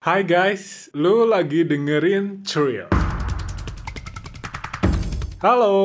Hai guys, lu lagi dengerin Trill. Halo,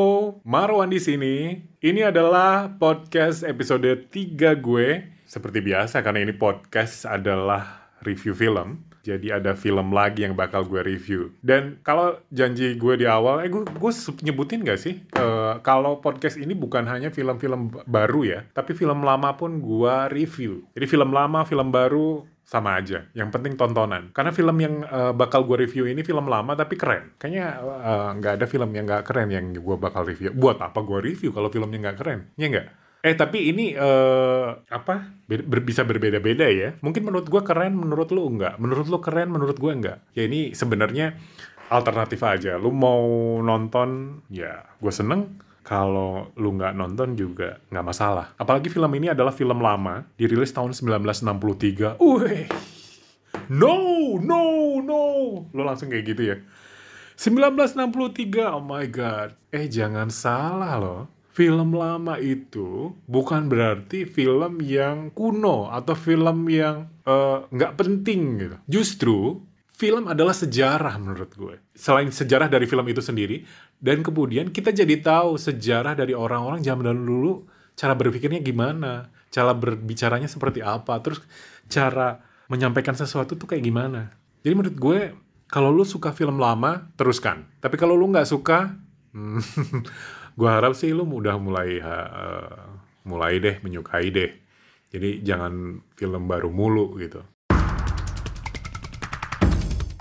Marwan di sini. Ini adalah podcast episode 3 gue. Seperti biasa karena ini podcast adalah review film. Jadi ada film lagi yang bakal gue review. Dan kalau janji gue di awal, eh gue, gue nyebutin gak sih? Uh, kalau podcast ini bukan hanya film-film baru ya, tapi film lama pun gue review. Jadi film lama, film baru, sama aja. Yang penting tontonan. Karena film yang uh, bakal gue review ini film lama tapi keren. Kayaknya eh, nggak uh, ada film yang nggak keren yang gue bakal review. Buat apa gue review kalau filmnya nggak keren? Ya nggak? Eh tapi ini uh, apa? Ber bisa berbeda-beda ya. Mungkin menurut gue keren, menurut lu enggak. Menurut lu keren, menurut gue enggak. Ya ini sebenarnya alternatif aja. Lu mau nonton, ya gue seneng kalau lu nggak nonton juga nggak masalah. Apalagi film ini adalah film lama, dirilis tahun 1963. Wih, no, no, no. Lu langsung kayak gitu ya. 1963, oh my god. Eh jangan salah loh. Film lama itu bukan berarti film yang kuno atau film yang eh, nggak uh, penting gitu. Justru film adalah sejarah menurut gue. Selain sejarah dari film itu sendiri, dan kemudian kita jadi tahu sejarah dari orang-orang zaman dulu, cara berpikirnya gimana, cara berbicaranya seperti apa, terus cara menyampaikan sesuatu tuh kayak gimana. Jadi menurut gue, kalau lu suka film lama, teruskan. Tapi kalau lu nggak suka, hmm, gue harap sih lu udah mulai uh, mulai deh menyukai deh. Jadi jangan film baru mulu gitu.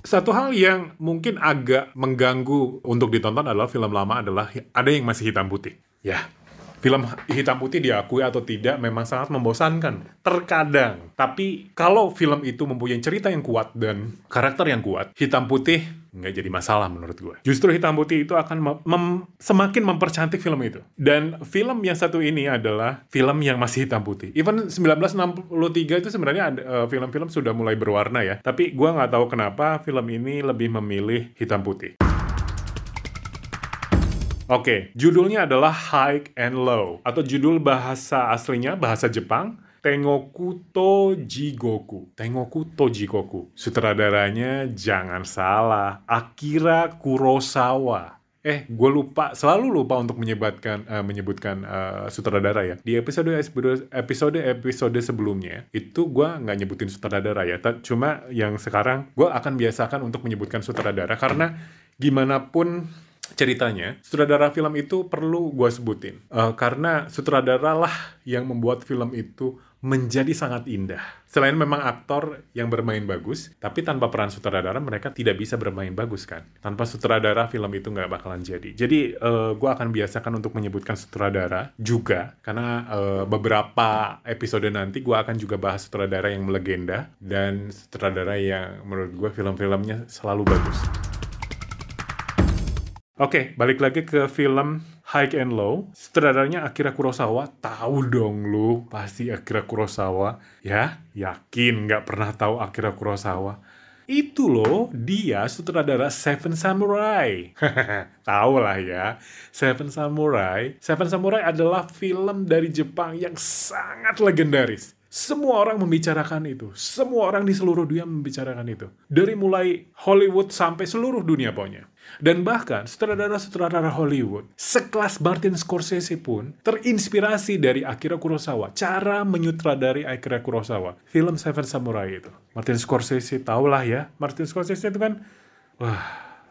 Satu hal yang mungkin agak mengganggu untuk ditonton adalah film lama adalah ada yang masih hitam putih. Ya, film hitam putih diakui atau tidak memang sangat membosankan. Terkadang. Tapi kalau film itu mempunyai cerita yang kuat dan karakter yang kuat, hitam putih nggak jadi masalah menurut gue. Justru hitam putih itu akan mem mem semakin mempercantik film itu. Dan film yang satu ini adalah film yang masih hitam putih. Even 1963 itu sebenarnya uh, film-film sudah mulai berwarna ya. Tapi gue nggak tahu kenapa film ini lebih memilih hitam putih. Oke, okay, judulnya adalah High and Low atau judul bahasa aslinya bahasa Jepang Tengoku Tojigoku. Tengoku Tojigoku. Sutradaranya jangan salah, Akira Kurosawa. Eh, gue lupa, selalu lupa untuk menyebutkan uh, menyebutkan uh, sutradara ya. Di episode episode episode sebelumnya itu gue nggak nyebutin sutradara ya. Cuma yang sekarang gue akan biasakan untuk menyebutkan sutradara karena gimana pun ceritanya, sutradara film itu perlu gue sebutin. Uh, karena sutradara lah yang membuat film itu menjadi sangat indah. Selain memang aktor yang bermain bagus, tapi tanpa peran sutradara mereka tidak bisa bermain bagus kan. Tanpa sutradara film itu nggak bakalan jadi. Jadi uh, eh, gue akan biasakan untuk menyebutkan sutradara juga, karena uh, beberapa episode nanti gue akan juga bahas sutradara yang melegenda dan sutradara yang menurut gue film-filmnya selalu bagus. Oke, okay, balik lagi ke film High and Low. Sutradaranya Akira Kurosawa. Tahu dong lu, pasti Akira Kurosawa. Ya, yakin nggak pernah tahu Akira Kurosawa. Itu loh, dia sutradara Seven Samurai. Tahu lah ya, Seven Samurai. Seven Samurai adalah film dari Jepang yang sangat legendaris. Semua orang membicarakan itu. Semua orang di seluruh dunia membicarakan itu. Dari mulai Hollywood sampai seluruh dunia pokoknya. Dan bahkan sutradara-sutradara Hollywood, sekelas Martin Scorsese pun terinspirasi dari Akira Kurosawa. Cara menyutradari Akira Kurosawa. Film Seven Samurai itu. Martin Scorsese, tahulah ya. Martin Scorsese itu kan, wah,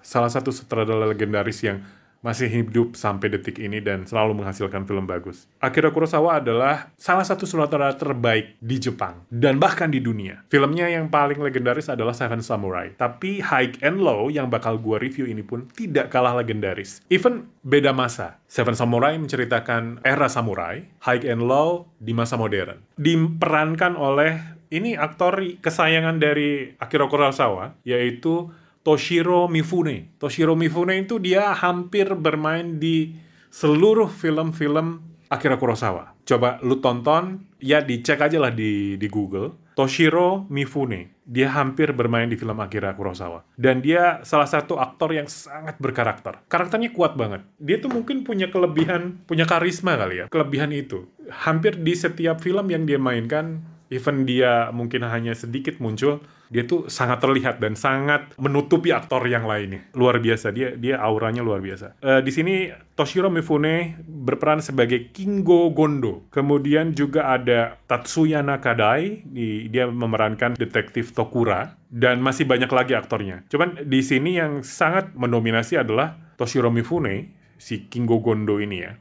salah satu sutradara legendaris yang masih hidup sampai detik ini dan selalu menghasilkan film bagus. Akira Kurosawa adalah salah satu sutradara terbaik di Jepang dan bahkan di dunia. Filmnya yang paling legendaris adalah Seven Samurai. Tapi High and Low yang bakal gua review ini pun tidak kalah legendaris. Even beda masa. Seven Samurai menceritakan era samurai, High and Low di masa modern. Diperankan oleh ini aktor kesayangan dari Akira Kurosawa, yaitu Toshiro Mifune. Toshiro Mifune itu dia hampir bermain di seluruh film-film Akira Kurosawa. Coba lu tonton, ya dicek aja lah di, di Google. Toshiro Mifune. Dia hampir bermain di film Akira Kurosawa. Dan dia salah satu aktor yang sangat berkarakter. Karakternya kuat banget. Dia tuh mungkin punya kelebihan, punya karisma kali ya. Kelebihan itu. Hampir di setiap film yang dia mainkan, even dia mungkin hanya sedikit muncul, dia tuh sangat terlihat dan sangat menutupi aktor yang lainnya. Luar biasa, dia dia auranya luar biasa. Uh, di sini Toshiro Mifune berperan sebagai Kingo Gondo. Kemudian juga ada Tatsuya Nakadai, di, dia memerankan detektif Tokura dan masih banyak lagi aktornya. Cuman di sini yang sangat mendominasi adalah Toshiro Mifune, si Kingo Gondo ini ya.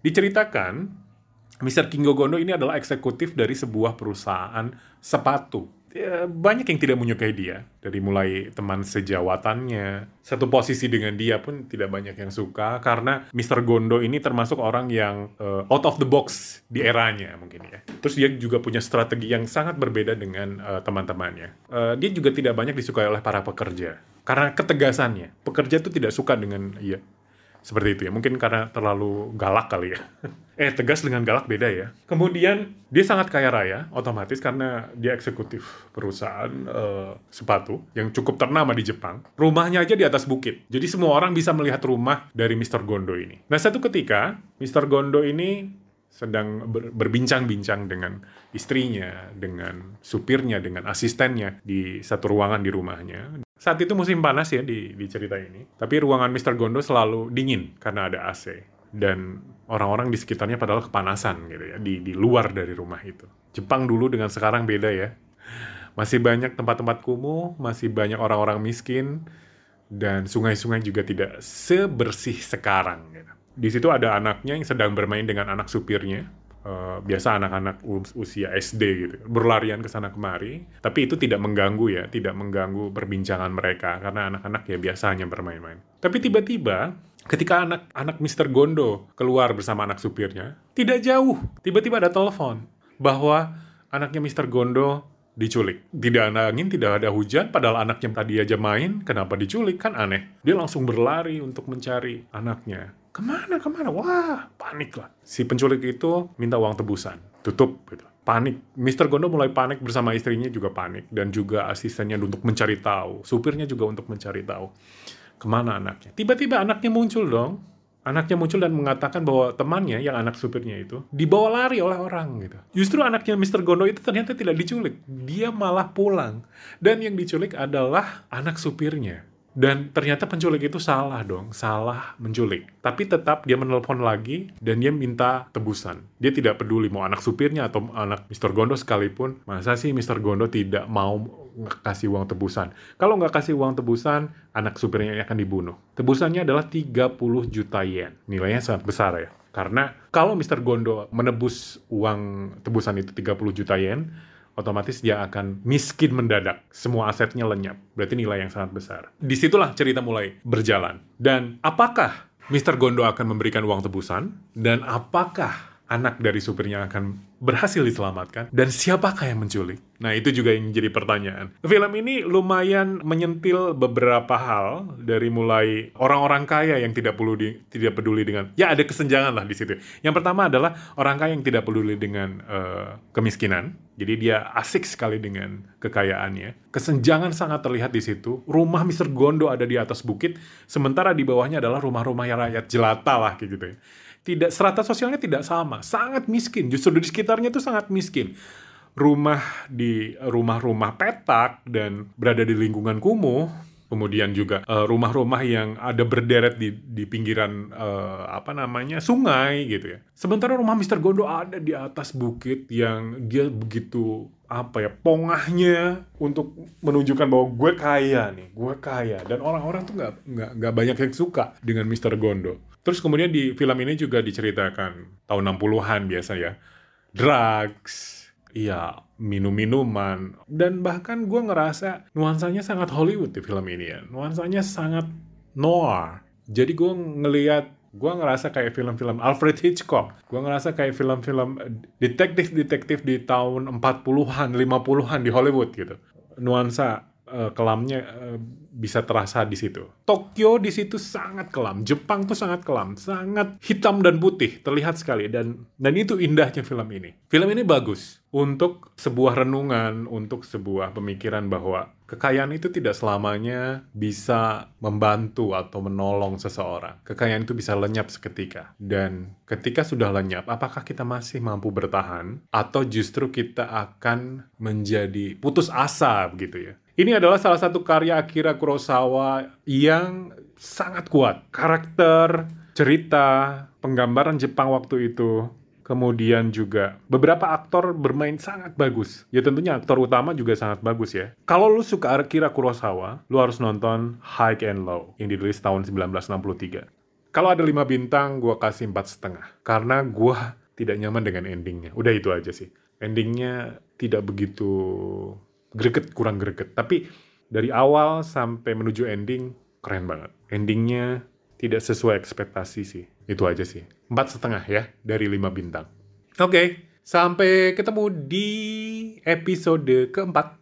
Diceritakan Mr. Kingo Gondo ini adalah eksekutif dari sebuah perusahaan sepatu ya, banyak yang tidak menyukai dia dari mulai teman sejawatannya satu posisi dengan dia pun tidak banyak yang suka karena Mr. Gondo ini termasuk orang yang uh, out of the box di eranya mungkin ya terus dia juga punya strategi yang sangat berbeda dengan uh, teman-temannya uh, dia juga tidak banyak disukai oleh para pekerja karena ketegasannya pekerja itu tidak suka dengan iya seperti itu ya. Mungkin karena terlalu galak kali ya. eh, tegas dengan galak beda ya. Kemudian dia sangat kaya raya, otomatis karena dia eksekutif perusahaan uh, sepatu yang cukup ternama di Jepang. Rumahnya aja di atas bukit. Jadi semua orang bisa melihat rumah dari Mr. Gondo ini. Nah, satu ketika Mr. Gondo ini sedang ber, berbincang-bincang dengan istrinya, dengan supirnya, dengan asistennya di satu ruangan di rumahnya. Saat itu musim panas ya di, di cerita ini. Tapi ruangan Mr. Gondo selalu dingin karena ada AC. Dan orang-orang di sekitarnya padahal kepanasan gitu ya, di, di luar dari rumah itu. Jepang dulu dengan sekarang beda ya. Masih banyak tempat-tempat kumuh, masih banyak orang-orang miskin, dan sungai-sungai juga tidak sebersih sekarang. Gitu di situ ada anaknya yang sedang bermain dengan anak supirnya. Uh, biasa anak-anak usia SD gitu berlarian ke sana kemari tapi itu tidak mengganggu ya tidak mengganggu perbincangan mereka karena anak-anak ya biasanya bermain-main tapi tiba-tiba ketika anak-anak Mr. Gondo keluar bersama anak supirnya tidak jauh tiba-tiba ada telepon bahwa anaknya Mr. Gondo diculik. Tidak ada angin, tidak ada hujan, padahal anaknya tadi aja main, kenapa diculik? Kan aneh. Dia langsung berlari untuk mencari anaknya. Ke mana, ke mana? Wah, panik lah. Si penculik itu minta uang tebusan. Tutup, gitu. Panik. Mr. Gondo mulai panik bersama istrinya juga panik. Dan juga asistennya untuk mencari tahu. Supirnya juga untuk mencari tahu. Ke mana anaknya? Tiba-tiba anaknya muncul dong anaknya muncul dan mengatakan bahwa temannya yang anak supirnya itu dibawa lari oleh orang gitu. Justru anaknya Mr. Gondo itu ternyata tidak diculik, dia malah pulang. Dan yang diculik adalah anak supirnya. Dan ternyata penculik itu salah dong, salah menculik. Tapi tetap dia menelpon lagi dan dia minta tebusan. Dia tidak peduli mau anak supirnya atau anak Mr. Gondo sekalipun. Masa sih Mr. Gondo tidak mau kasih uang tebusan? Kalau nggak kasih uang tebusan, anak supirnya akan dibunuh. Tebusannya adalah 30 juta yen. Nilainya sangat besar ya. Karena kalau Mr. Gondo menebus uang tebusan itu 30 juta yen, otomatis dia akan miskin mendadak. Semua asetnya lenyap. Berarti nilai yang sangat besar. Di situlah cerita mulai berjalan. Dan apakah Mr. Gondo akan memberikan uang tebusan? Dan apakah anak dari supirnya akan berhasil diselamatkan dan siapakah yang menculik? Nah, itu juga yang jadi pertanyaan. Film ini lumayan menyentil beberapa hal dari mulai orang-orang kaya yang tidak perlu di, tidak peduli dengan ya ada kesenjangan lah di situ. Yang pertama adalah orang kaya yang tidak peduli dengan uh, kemiskinan. Jadi dia asik sekali dengan kekayaannya. Kesenjangan sangat terlihat di situ. Rumah Mr. Gondo ada di atas bukit, sementara di bawahnya adalah rumah-rumah yang rakyat jelata lah kayak gitu ya tidak strata sosialnya tidak sama, sangat miskin. Justru di sekitarnya itu sangat miskin. Rumah di rumah-rumah petak dan berada di lingkungan kumuh, kemudian juga eh, rumah-rumah yang ada berderet di di pinggiran uh, apa namanya sungai gitu ya. Sementara rumah Mr. Gondo ada di atas bukit yang dia begitu apa ya pongahnya untuk menunjukkan bahwa gue kaya nih, gue kaya dan orang-orang tuh nggak nggak banyak yang suka dengan Mr. Gondo. Terus kemudian di film ini juga diceritakan tahun 60-an biasa ya. Drugs, iya minum-minuman. Dan bahkan gue ngerasa nuansanya sangat Hollywood di film ini ya. Nuansanya sangat noir. Jadi gue ngeliat gue ngerasa kayak film-film Alfred Hitchcock. Gue ngerasa kayak film-film detektif-detektif di tahun 40-an, 50-an di Hollywood gitu. Nuansa uh, kelamnya uh, bisa terasa di situ. Tokyo di situ sangat kelam, Jepang tuh sangat kelam, sangat hitam dan putih, terlihat sekali dan dan itu indahnya film ini. Film ini bagus untuk sebuah renungan, untuk sebuah pemikiran bahwa Kekayaan itu tidak selamanya bisa membantu atau menolong seseorang. Kekayaan itu bisa lenyap seketika. Dan ketika sudah lenyap, apakah kita masih mampu bertahan? Atau justru kita akan menjadi putus asa begitu ya? Ini adalah salah satu karya Akira Kurosawa yang sangat kuat. Karakter, cerita, penggambaran Jepang waktu itu, Kemudian juga beberapa aktor bermain sangat bagus. Ya tentunya aktor utama juga sangat bagus ya. Kalau lu suka Akira Kurosawa, lu harus nonton High and Low yang dirilis tahun 1963. Kalau ada 5 bintang, gue kasih empat setengah. Karena gue tidak nyaman dengan endingnya. Udah itu aja sih. Endingnya tidak begitu greget, kurang greget. Tapi dari awal sampai menuju ending, keren banget. Endingnya tidak sesuai ekspektasi sih. Itu aja sih. Empat setengah ya dari lima bintang. Oke, sampai ketemu di episode keempat.